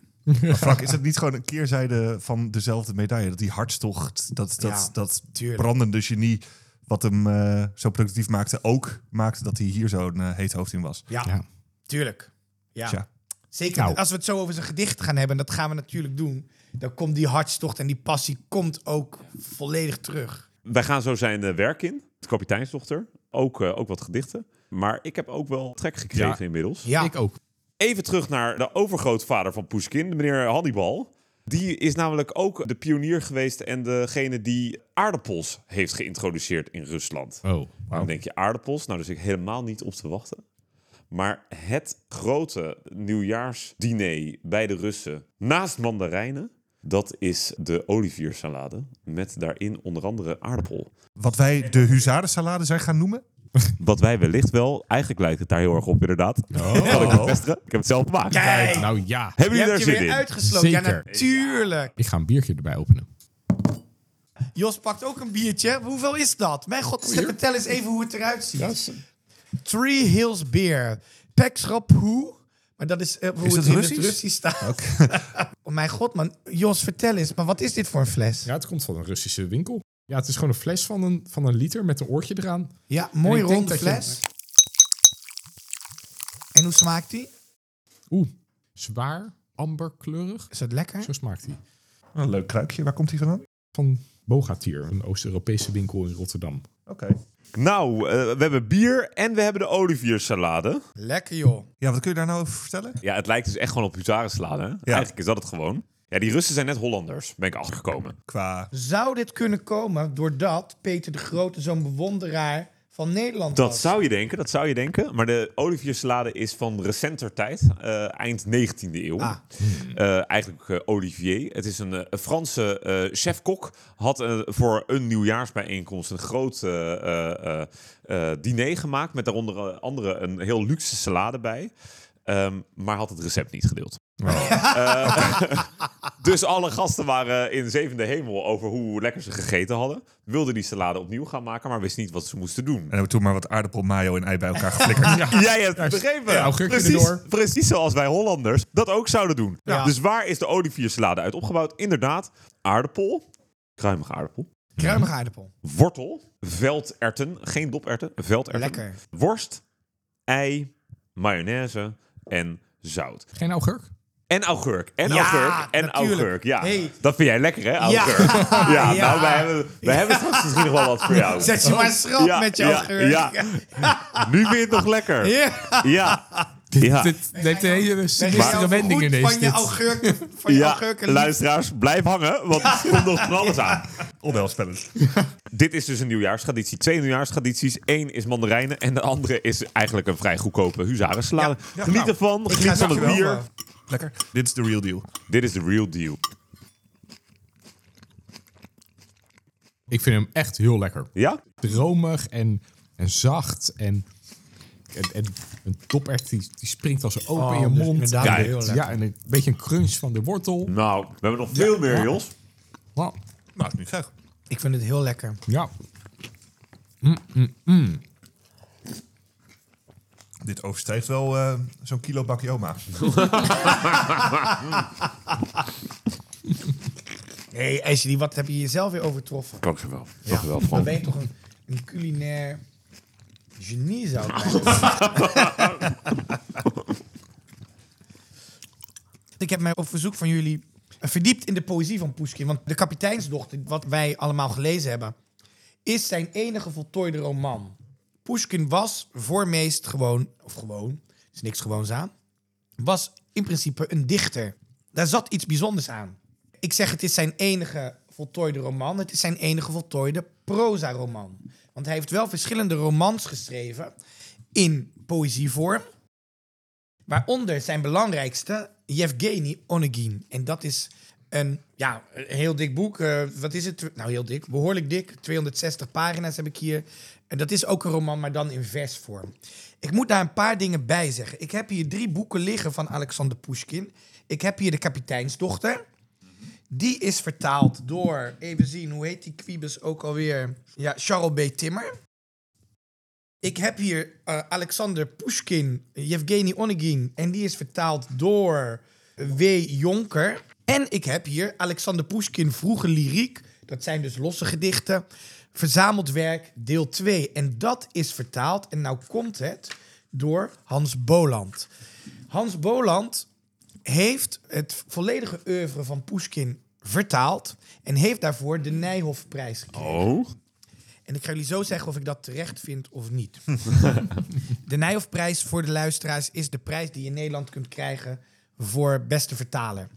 Frank, is het niet gewoon een keerzijde van dezelfde medaille? Dat die hartstocht, dat, dat, Ja, dat tuurlijk. brandende genie... wat hem eh, zo productief maakte, ook maakte dat hij hier zo'n eh, heet hoofd in was. Ja, Ja. tuurlijk. Ja. Tja. Zeker Nou. als we het zo over zijn gedicht gaan hebben, en dat gaan we natuurlijk doen. Dan komt die hartstocht en die passie komt ook volledig terug. Wij gaan zo zijn eh, werk in. De kapiteinsdochter. Ook, ook wat gedichten. Maar ik heb ook wel trek gekregen Ja. inmiddels. Ja, Ik ook. Even terug naar de overgrootvader van Pushkin, de meneer Hannibal. Die is namelijk ook de pionier geweest en degene die aardappels heeft geïntroduceerd in Rusland. Oh, Dan denk je aardappels, nou dus ik helemaal niet op te wachten. Maar het grote nieuwjaarsdiner bij de Russen naast mandarijnen, dat is de oliviersalade met daarin onder andere aardappel. Wat wij de huzarensalade zijn gaan noemen? Wat wij wellicht wel, eigenlijk lijkt het daar heel erg op inderdaad. [laughs] Kan ik bevestigen? Ik heb het zelf gemaakt. Kijk, Nou ja, Hebben je jullie daar je zin weer in? uitgesloten. Ja, natuurlijk. ik ga een biertje erbij openen. Jos pakt ook een biertje. Hoeveel is dat? Mijn god, vertel eens even hoe het eruit ziet. Three Hills Beer. Pexrap hoe? Maar dat is eh, hoe Is het in Russisch? het Russisch staat. [laughs] oh mijn god, man. Jos, vertel eens. Maar wat is dit voor een fles? Ja, het komt van een Russische winkel. Ja, het is gewoon een fles van een, van een liter met een oortje eraan. Ja, mooi ronde je- fles. En hoe smaakt die? Oeh, zwaar, amberkleurig. Is dat lekker? Zo smaakt hij. Een leuk kruikje. Waar komt hij vandaan? Van Bogatier, een Oost-Europese winkel in Rotterdam. Oké. Nou, eh, we hebben bier en we hebben de oliviersalade. Lekker joh. Ja, wat kun je daar nou over vertellen? Ja, het lijkt dus echt gewoon op huzarensalade. hè? Eigenlijk is dat het gewoon. Ja, die Russen zijn net Hollanders, ben ik achtergekomen. Qua... Zou dit kunnen komen doordat Peter de Grote zo'n bewonderaar van Nederland Dat was? zou je denken, dat zou je denken. Maar de oliviersalade is van recenter tijd, eh, eind 19e eeuw. Ah. Eh, eigenlijk eh, Olivier. Het is een, eh, Franse eh, chef-kok. Had voor een nieuwjaarsbijeenkomst een groot eh, eh, eh, eh, diner gemaakt. Met daaronder andere een heel luxe salade bij. Ehm, maar had het recept niet gedeeld. [laughs] Eh, dus alle gasten waren in zevende hemel over hoe lekker ze gegeten hadden. Wilden die salade opnieuw gaan maken, maar wist niet wat ze moesten doen. En hebben we toen maar wat aardappel, mayo en ei bij elkaar geflikkerd. [laughs] Jij hebt het begrepen. Ja, precies, erdoor. precies zoals wij Hollanders dat ook zouden doen. Ja. Dus waar is de oliviersalade uit opgebouwd? Inderdaad, aardappel, kruimige aardappel, Kruimige aardappel. wortel, velderten, geen doperten, velderten, Lekker. worst, ei, mayonaise en zout. Geen augurk? En augurk. En Ja, augurk. En natuurlijk. augurk. Ja. Hey. Dat vind jij lekker, hè? Augurk. [laughs] Ja, Ja. nou, wij hebben, wij hebben straks misschien nog wel wat voor jou. [laughs] Zet je maar schrap Ja, met je ja, augurk. ja. Nu vind je het nog lekker. Ja. Ja. Ja. Dit neemt een hele sinistere wending ineens. van je dit. augurk, van je luisteraars, blijf hangen, want er komt nog van alles aan. [laughs] Onheilspellend. Dit is dus een nieuwjaarstraditie. Twee nieuwjaarstradities. Eén is mandarijnen en de andere is eigenlijk een vrij goedkope huzarensalade. Ja, Geniet nou, ervan, Ik ga geniet van het bier. Lekker. Dit is de real deal. Dit is de real deal. Ik vind hem echt heel lekker. Ja? Dromig en, en zacht en... En, en een topert die, die springt als een open Oh, in je dus mond. ja, en een beetje een crunch van de wortel. Nou, we hebben nog veel meer, Ja. Jos. Wow. Nou, niet gek. Ik vind het heel lekker. Ja. Dit overstijgt wel eh, zo'n kilo bakjoma. Hé, [laughs] hey, Ashley, wat heb je jezelf weer overtroffen? Dank je wel. Ja, Dank je wel, dan ben je toch een, een culinair genie, zou ik zeggen. [laughs] ik heb mij op verzoek van jullie verdiept in de poëzie van Pushkin. Want De Kapiteinsdochter, wat wij allemaal gelezen hebben, is zijn enige voltooide roman. Pushkin was voormeest gewoon, of gewoon, is niks gewoons aan, was in principe een dichter. Daar zat iets bijzonders aan. Ik zeg, het is zijn enige voltooide roman. Het is zijn enige voltooide proza-roman. Want hij heeft wel verschillende romans geschreven in poëzievorm. Waaronder zijn belangrijkste, Yevgeny Onegin. En dat is een, ja, heel dik boek. Eh, wat is het? Nou, heel dik. Behoorlijk dik. 260 pagina's heb ik hier. En dat is ook een roman, maar dan in versvorm. Ik moet daar een paar dingen bij zeggen. Ik heb hier drie boeken liggen van Alexander Pushkin. Ik heb hier De Kapiteinsdochter. Die is vertaald door, even zien, hoe heet die Quibus ook alweer? Ja, Charles B. Timmer. Ik heb hier eh, Alexander Pushkin, Yevgeny Onegin. En die is vertaald door W. Jonker. En ik heb hier Alexander Pushkin, Vroege Lyriek. Dat zijn dus losse gedichten. Verzameld werk, deel 2. En dat is vertaald, en nou komt het, door Hans Boland. Hans Boland heeft het volledige oeuvre van Pushkin vertaald. En heeft daarvoor de Nijhoffprijs gekregen. Oh. En ik ga jullie zo zeggen of ik dat terecht vind of niet. [laughs] de Nijhoffprijs voor de luisteraars is de prijs die je in Nederland kunt krijgen voor beste vertaler.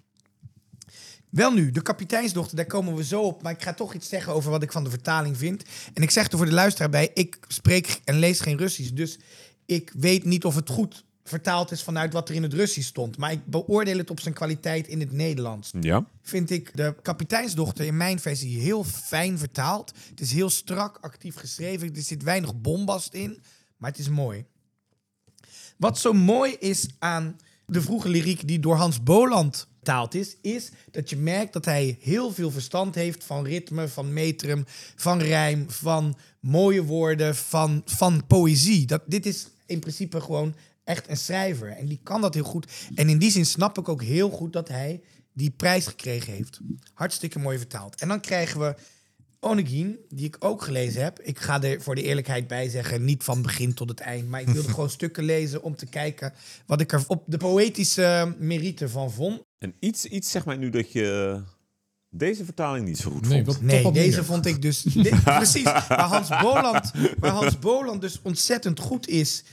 Wel nu, de kapiteinsdochter, daar komen we zo op. Maar ik ga toch iets zeggen over wat ik van de vertaling vind. En ik zeg er voor de luisteraar bij, ik spreek en lees geen Russisch. Dus ik weet niet of het goed vertaald is vanuit wat er in het Russisch stond. Maar ik beoordeel het op zijn kwaliteit in het Nederlands Ja. vind ik de kapiteinsdochter in mijn versie heel fijn vertaald. Het is heel strak, actief geschreven. Er zit weinig bombast in, maar het is mooi. Wat zo mooi is aan de vroege lyriek die door Hans Boland vertaald is, is dat je merkt dat hij heel veel verstand heeft van ritme, van metrum, van rijm, van mooie woorden, van, van poëzie. Dat, dit is in principe gewoon echt een schrijver. En die kan dat heel goed. En in die zin snap ik ook heel goed dat hij die prijs gekregen heeft. Hartstikke mooi vertaald. En dan krijgen we Onegin, die ik ook gelezen heb. Ik ga er voor de eerlijkheid bij zeggen, niet van begin tot het eind. Maar ik wilde [laughs] gewoon stukken lezen om te kijken wat ik er op de poëtische merite van vond. En iets, iets zeg maar nu dat je deze vertaling niet zo goed Nee, vond. Nee, deze vond ik dus... dit- [laughs] precies, waar Hans, Boland, waar Hans Boland dus ontzettend goed is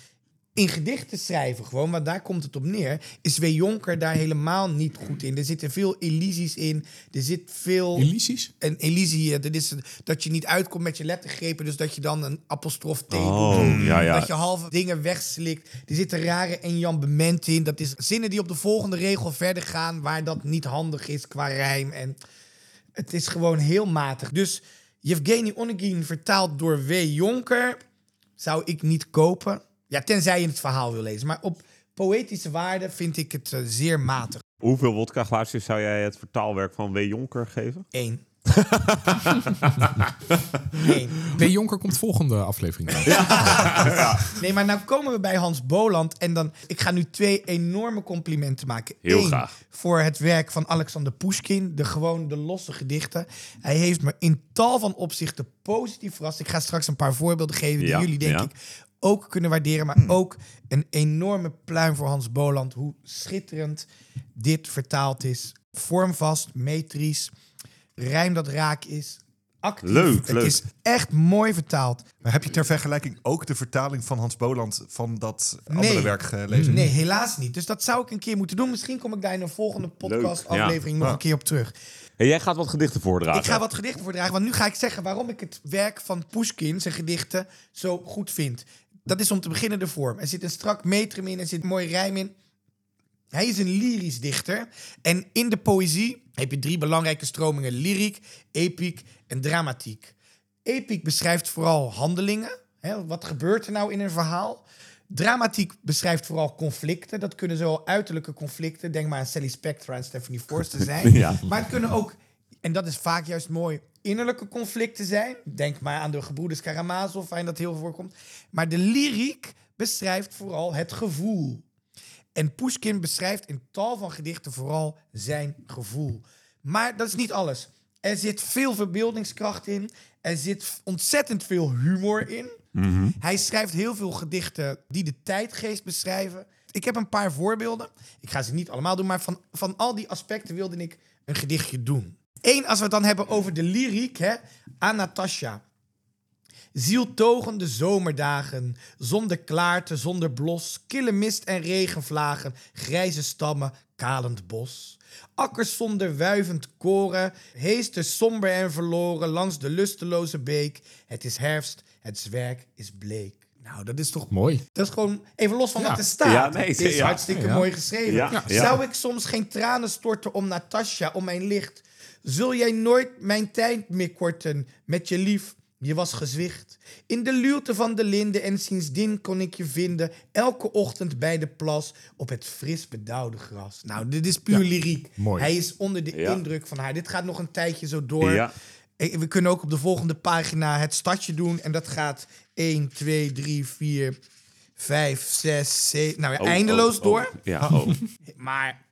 in gedichten schrijven gewoon, want daar komt het op neer, is W. Jonker daar helemaal niet goed in. Er zitten veel Elysies in, er zit veel... Elysisch? Een Elysie, eh, dat is dat je niet uitkomt met je lettergrepen, dus dat je dan een apostrof T Oh, doen. ja, ja. Dat je halve dingen wegslikt. Er zitten rare enjambementen in. Dat is zinnen die op de volgende regel verder gaan, waar dat niet handig is qua rijm. En het is gewoon heel matig. Dus Yevgeny Onegin vertaald door W. Jonker zou ik niet kopen. Ja, tenzij je het verhaal wil lezen. Maar op poëtische waarde vind ik het eh, zeer matig. Hoeveel wodka glaasjes zou jij het vertaalwerk van W. Jonker geven? Eén. [laughs] B. Jonker komt volgende aflevering aan. [laughs] Nee, maar nou komen we bij Hans Boland. En dan, ik ga nu twee enorme complimenten maken. Heel Eén, graag. voor het werk van Alexander Pushkin. De gewoon de losse gedichten. Hij heeft me in tal van opzichten positief verrast. Ik ga straks een paar voorbeelden geven die Ja, jullie denk ja. ik ook kunnen waarderen. Maar ook een enorme pluim voor Hans Boland. Hoe schitterend dit vertaald is. Vormvast, metrisch. Rijm dat raak is. Actief. Leuk, het leuk. is echt mooi vertaald. Maar heb je ter vergelijking ook de vertaling van Hans Boland van dat andere Nee. werk gelezen? Nee, helaas niet. Dus dat zou ik een keer moeten doen. Misschien kom ik daar in een volgende podcast-aflevering ja. nog een keer op terug. Hey, jij gaat wat gedichten voordragen. Ik ga wat gedichten voordragen, want nu ga ik zeggen waarom ik het werk van Pushkin, zijn gedichten, zo goed vind. Dat is om te beginnen de vorm. Er zit een strak metrum in, er zit een mooi rijm in. Hij is een lyrisch dichter. En in de poëzie heb je drie belangrijke stromingen: lyriek, epiek en dramatiek. Epiek beschrijft vooral handelingen. Hè, wat gebeurt er nou in een verhaal? Dramatiek beschrijft vooral conflicten. Dat kunnen zowel uiterlijke conflicten, denk maar aan Sally Spectra en Stephanie Forster zijn. [laughs] Ja. Maar het kunnen ook, en dat is vaak juist mooi, innerlijke conflicten zijn. Denk maar aan de gebroeders Karamazov, waarin dat heel veel voorkomt. Maar de lyriek beschrijft vooral het gevoel. En Pushkin beschrijft in tal van gedichten vooral zijn gevoel. Maar dat is niet alles. Er zit veel verbeeldingskracht in. Er zit ontzettend veel humor in. Hij schrijft heel veel gedichten die de tijdgeest beschrijven. Ik heb een paar voorbeelden. Ik ga ze niet allemaal doen, maar van, van al die aspecten wilde ik een gedichtje doen. Eén, als we het dan hebben over de lyriek, hè, aan Natasja. Zieltogende zomerdagen, zonder klaarte, zonder blos, kille mist en regenvlagen, grijze stammen, kalend bos. Akkers zonder wuivend koren, heester somber en verloren langs de lusteloze beek. Het is herfst, het zwerk is bleek. Nou, dat is toch Mooi. dat is gewoon even los van Ja. wat er staat. Ja, nee, het is ja. hartstikke Ja. mooi geschreven. Ja, Ja. ja. Zou ik soms geen tranen storten om Natasja, om mijn licht? Zul jij nooit mijn tijd meer korten met je lief? Je was gezwicht. In de luwte van de linde en sindsdien kon ik je vinden. Elke ochtend bij de plas op het fris bedauwde gras. Nou, dit is puur lyriek. mooi. Hij is onder de Ja. indruk van haar. Dit gaat nog een tijdje zo door. Ja. Eh, We kunnen ook op de volgende pagina het stadje doen. En dat gaat 1, 2, 3, 4, 5, 6, 7. Nou ja, Oh, eindeloos oh, door. oh. Ja, [laughs] oh. Maar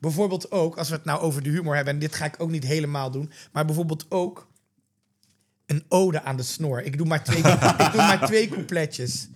bijvoorbeeld ook, als we het nou over de humor hebben, en dit ga ik ook niet helemaal doen, maar bijvoorbeeld ook een ode aan de snor. Ik doe maar twee, [laughs] ik doe maar twee coupletjes.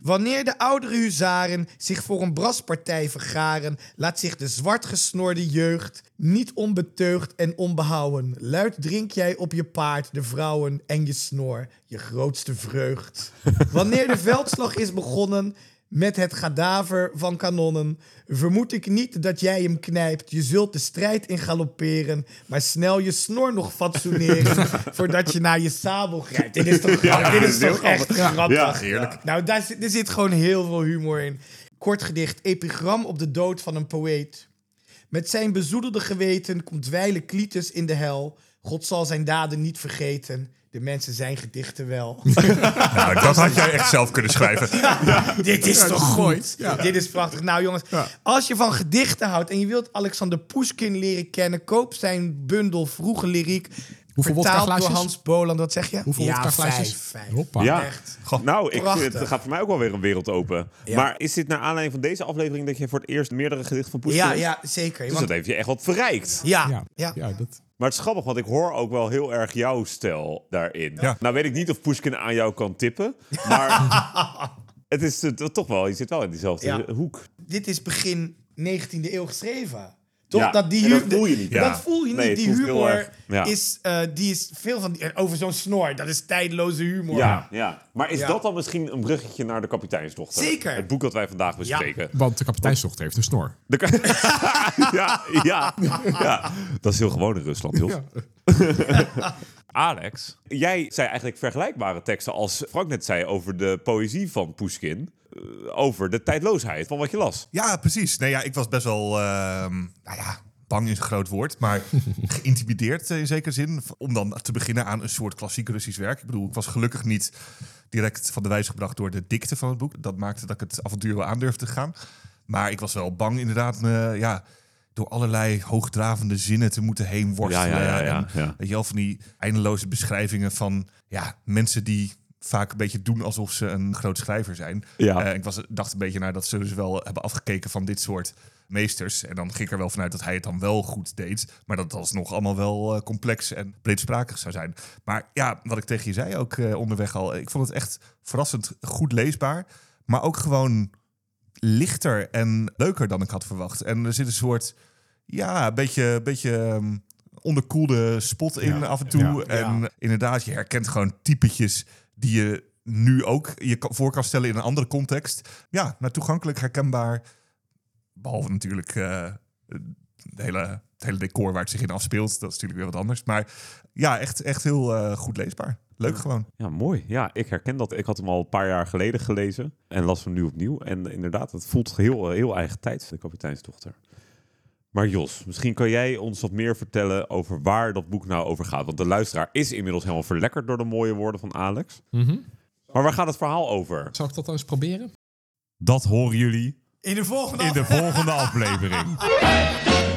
Wanneer de oudere huzaren zich voor een braspartij vergaren, laat zich de zwartgesnorde jeugd niet onbeteugd en onbehouden. Luid drink jij op je paard de vrouwen en je snor, je grootste vreugd. [laughs] Wanneer de veldslag is begonnen, met het gadaver van kanonnen. Vermoed ik niet dat jij hem knijpt. Je zult de strijd in galopperen. Maar snel je snor nog fatsoeneren. [laughs] voordat je naar je sabel grijpt. Dit is toch, Ja, dit is is toch echt grappig. Ja, heerlijk. Nou, daar zit, er zit gewoon heel veel humor in. Kort gedicht. Epigram op de dood van een poëet. Met zijn bezoedelde geweten komt wijle Clitus in de hel. God zal zijn daden niet vergeten. De mensen zijn gedichten wel. [laughs] Nou, dat had jij echt zelf kunnen schrijven. Dit is toch goed? Dit is prachtig. Nou jongens, als je van gedichten houdt en je wilt Alexander Pushkin leren kennen, koop zijn bundel Vroege Lyriek. Hoeveel vertaald door? Hans Boland. Wat zeg je? Hoeveel ja, vijf, vijf. Hoppa. Ja. Echt. Nou, ik, het gaat voor mij ook wel weer een wereld open. Ja. Maar is dit naar aanleiding van deze aflevering dat je voor het eerst meerdere gedichten van Pushkin Ja, hebt? ja, zeker. Dus Want- dat heeft je echt wat verrijkt. ja, Ja, ja. ja. dat... Maar het is grappig, want ik hoor ook wel heel erg jouw stijl daarin. Ja. Nou weet ik niet of Pushkin aan jou kan tippen, maar [laughs] het is eh, toch wel, je zit wel in diezelfde Ja. hoek. Dit is begin 19e eeuw geschreven. Toch? Ja, Dat, die dat voel je niet. Dat voel je niet. Nee, die humor erg- ja. is, eh, die is veel van... Die, over zo'n snor, dat is tijdloze humor. Ja, ja. Maar is Ja. dat dan misschien een bruggetje naar de kapiteinsdochter? Zeker. Het boek dat wij vandaag bespreken. Want de kapiteinsdochter heeft een snor. De ka- [laughs] [laughs] ja, ja, ja. Dat is heel gewoon in Rusland, Jos. [laughs] Alex, jij zei eigenlijk vergelijkbare teksten als Frank net zei over de poëzie van Pushkin. eh, over de tijdloosheid van wat je las. Ja, precies. Nee, ja, ik was best wel, ehm, nou ja, bang is een groot woord, maar [laughs] geïntimideerd eh, in zekere zin. Om dan te beginnen aan een soort klassiek Russisch werk. Ik bedoel, ik was gelukkig niet direct van de wijs gebracht door de dikte van het boek. Dat maakte dat ik het avontuur wel aandurfde te gaan. Maar ik was wel bang inderdaad, me, ja, door allerlei hoogdravende zinnen te moeten heen worstelen. Ja, ja, En. Weet je wel, van die eindeloze beschrijvingen van ja, mensen die vaak een beetje doen alsof ze een groot schrijver zijn. Ja. Eh, ik was, dacht een beetje naar dat ze dus wel hebben afgekeken van dit soort meesters. En dan ging ik er wel vanuit dat hij het dan wel goed deed. Maar dat het alsnog allemaal wel eh, complex en breedsprakig zou zijn. Maar ja, wat ik tegen je zei ook eh, onderweg al. Ik vond het echt verrassend goed leesbaar. Maar ook gewoon lichter en leuker dan ik had verwacht. En er zit een soort, ja, beetje, beetje ehm, onderkoelde spot in af en toe. Ja, en inderdaad, je herkent gewoon typetjes die je nu ook je voor kan stellen in een andere context. Ja, nou, toegankelijk, herkenbaar. Behalve natuurlijk eh, het, hele, het hele decor waar het zich in afspeelt. Dat is natuurlijk weer wat anders. Maar ja, echt, echt heel eh, goed leesbaar. Leuk gewoon. Ja, mooi. Ja, ik herken dat. Ik had hem al een paar jaar geleden gelezen en las hem nu opnieuw. En inderdaad, het voelt heel, heel eigen tijd, de kapiteinsdochter. Maar Jos, misschien kan jij ons wat meer vertellen over waar dat boek nou over gaat. Want de luisteraar is inmiddels helemaal verlekkerd door de mooie woorden van Alex. Maar waar gaat het verhaal over? Zal ik dat dan eens proberen? Dat horen jullie In de volgende in de volgende aflevering. [laughs]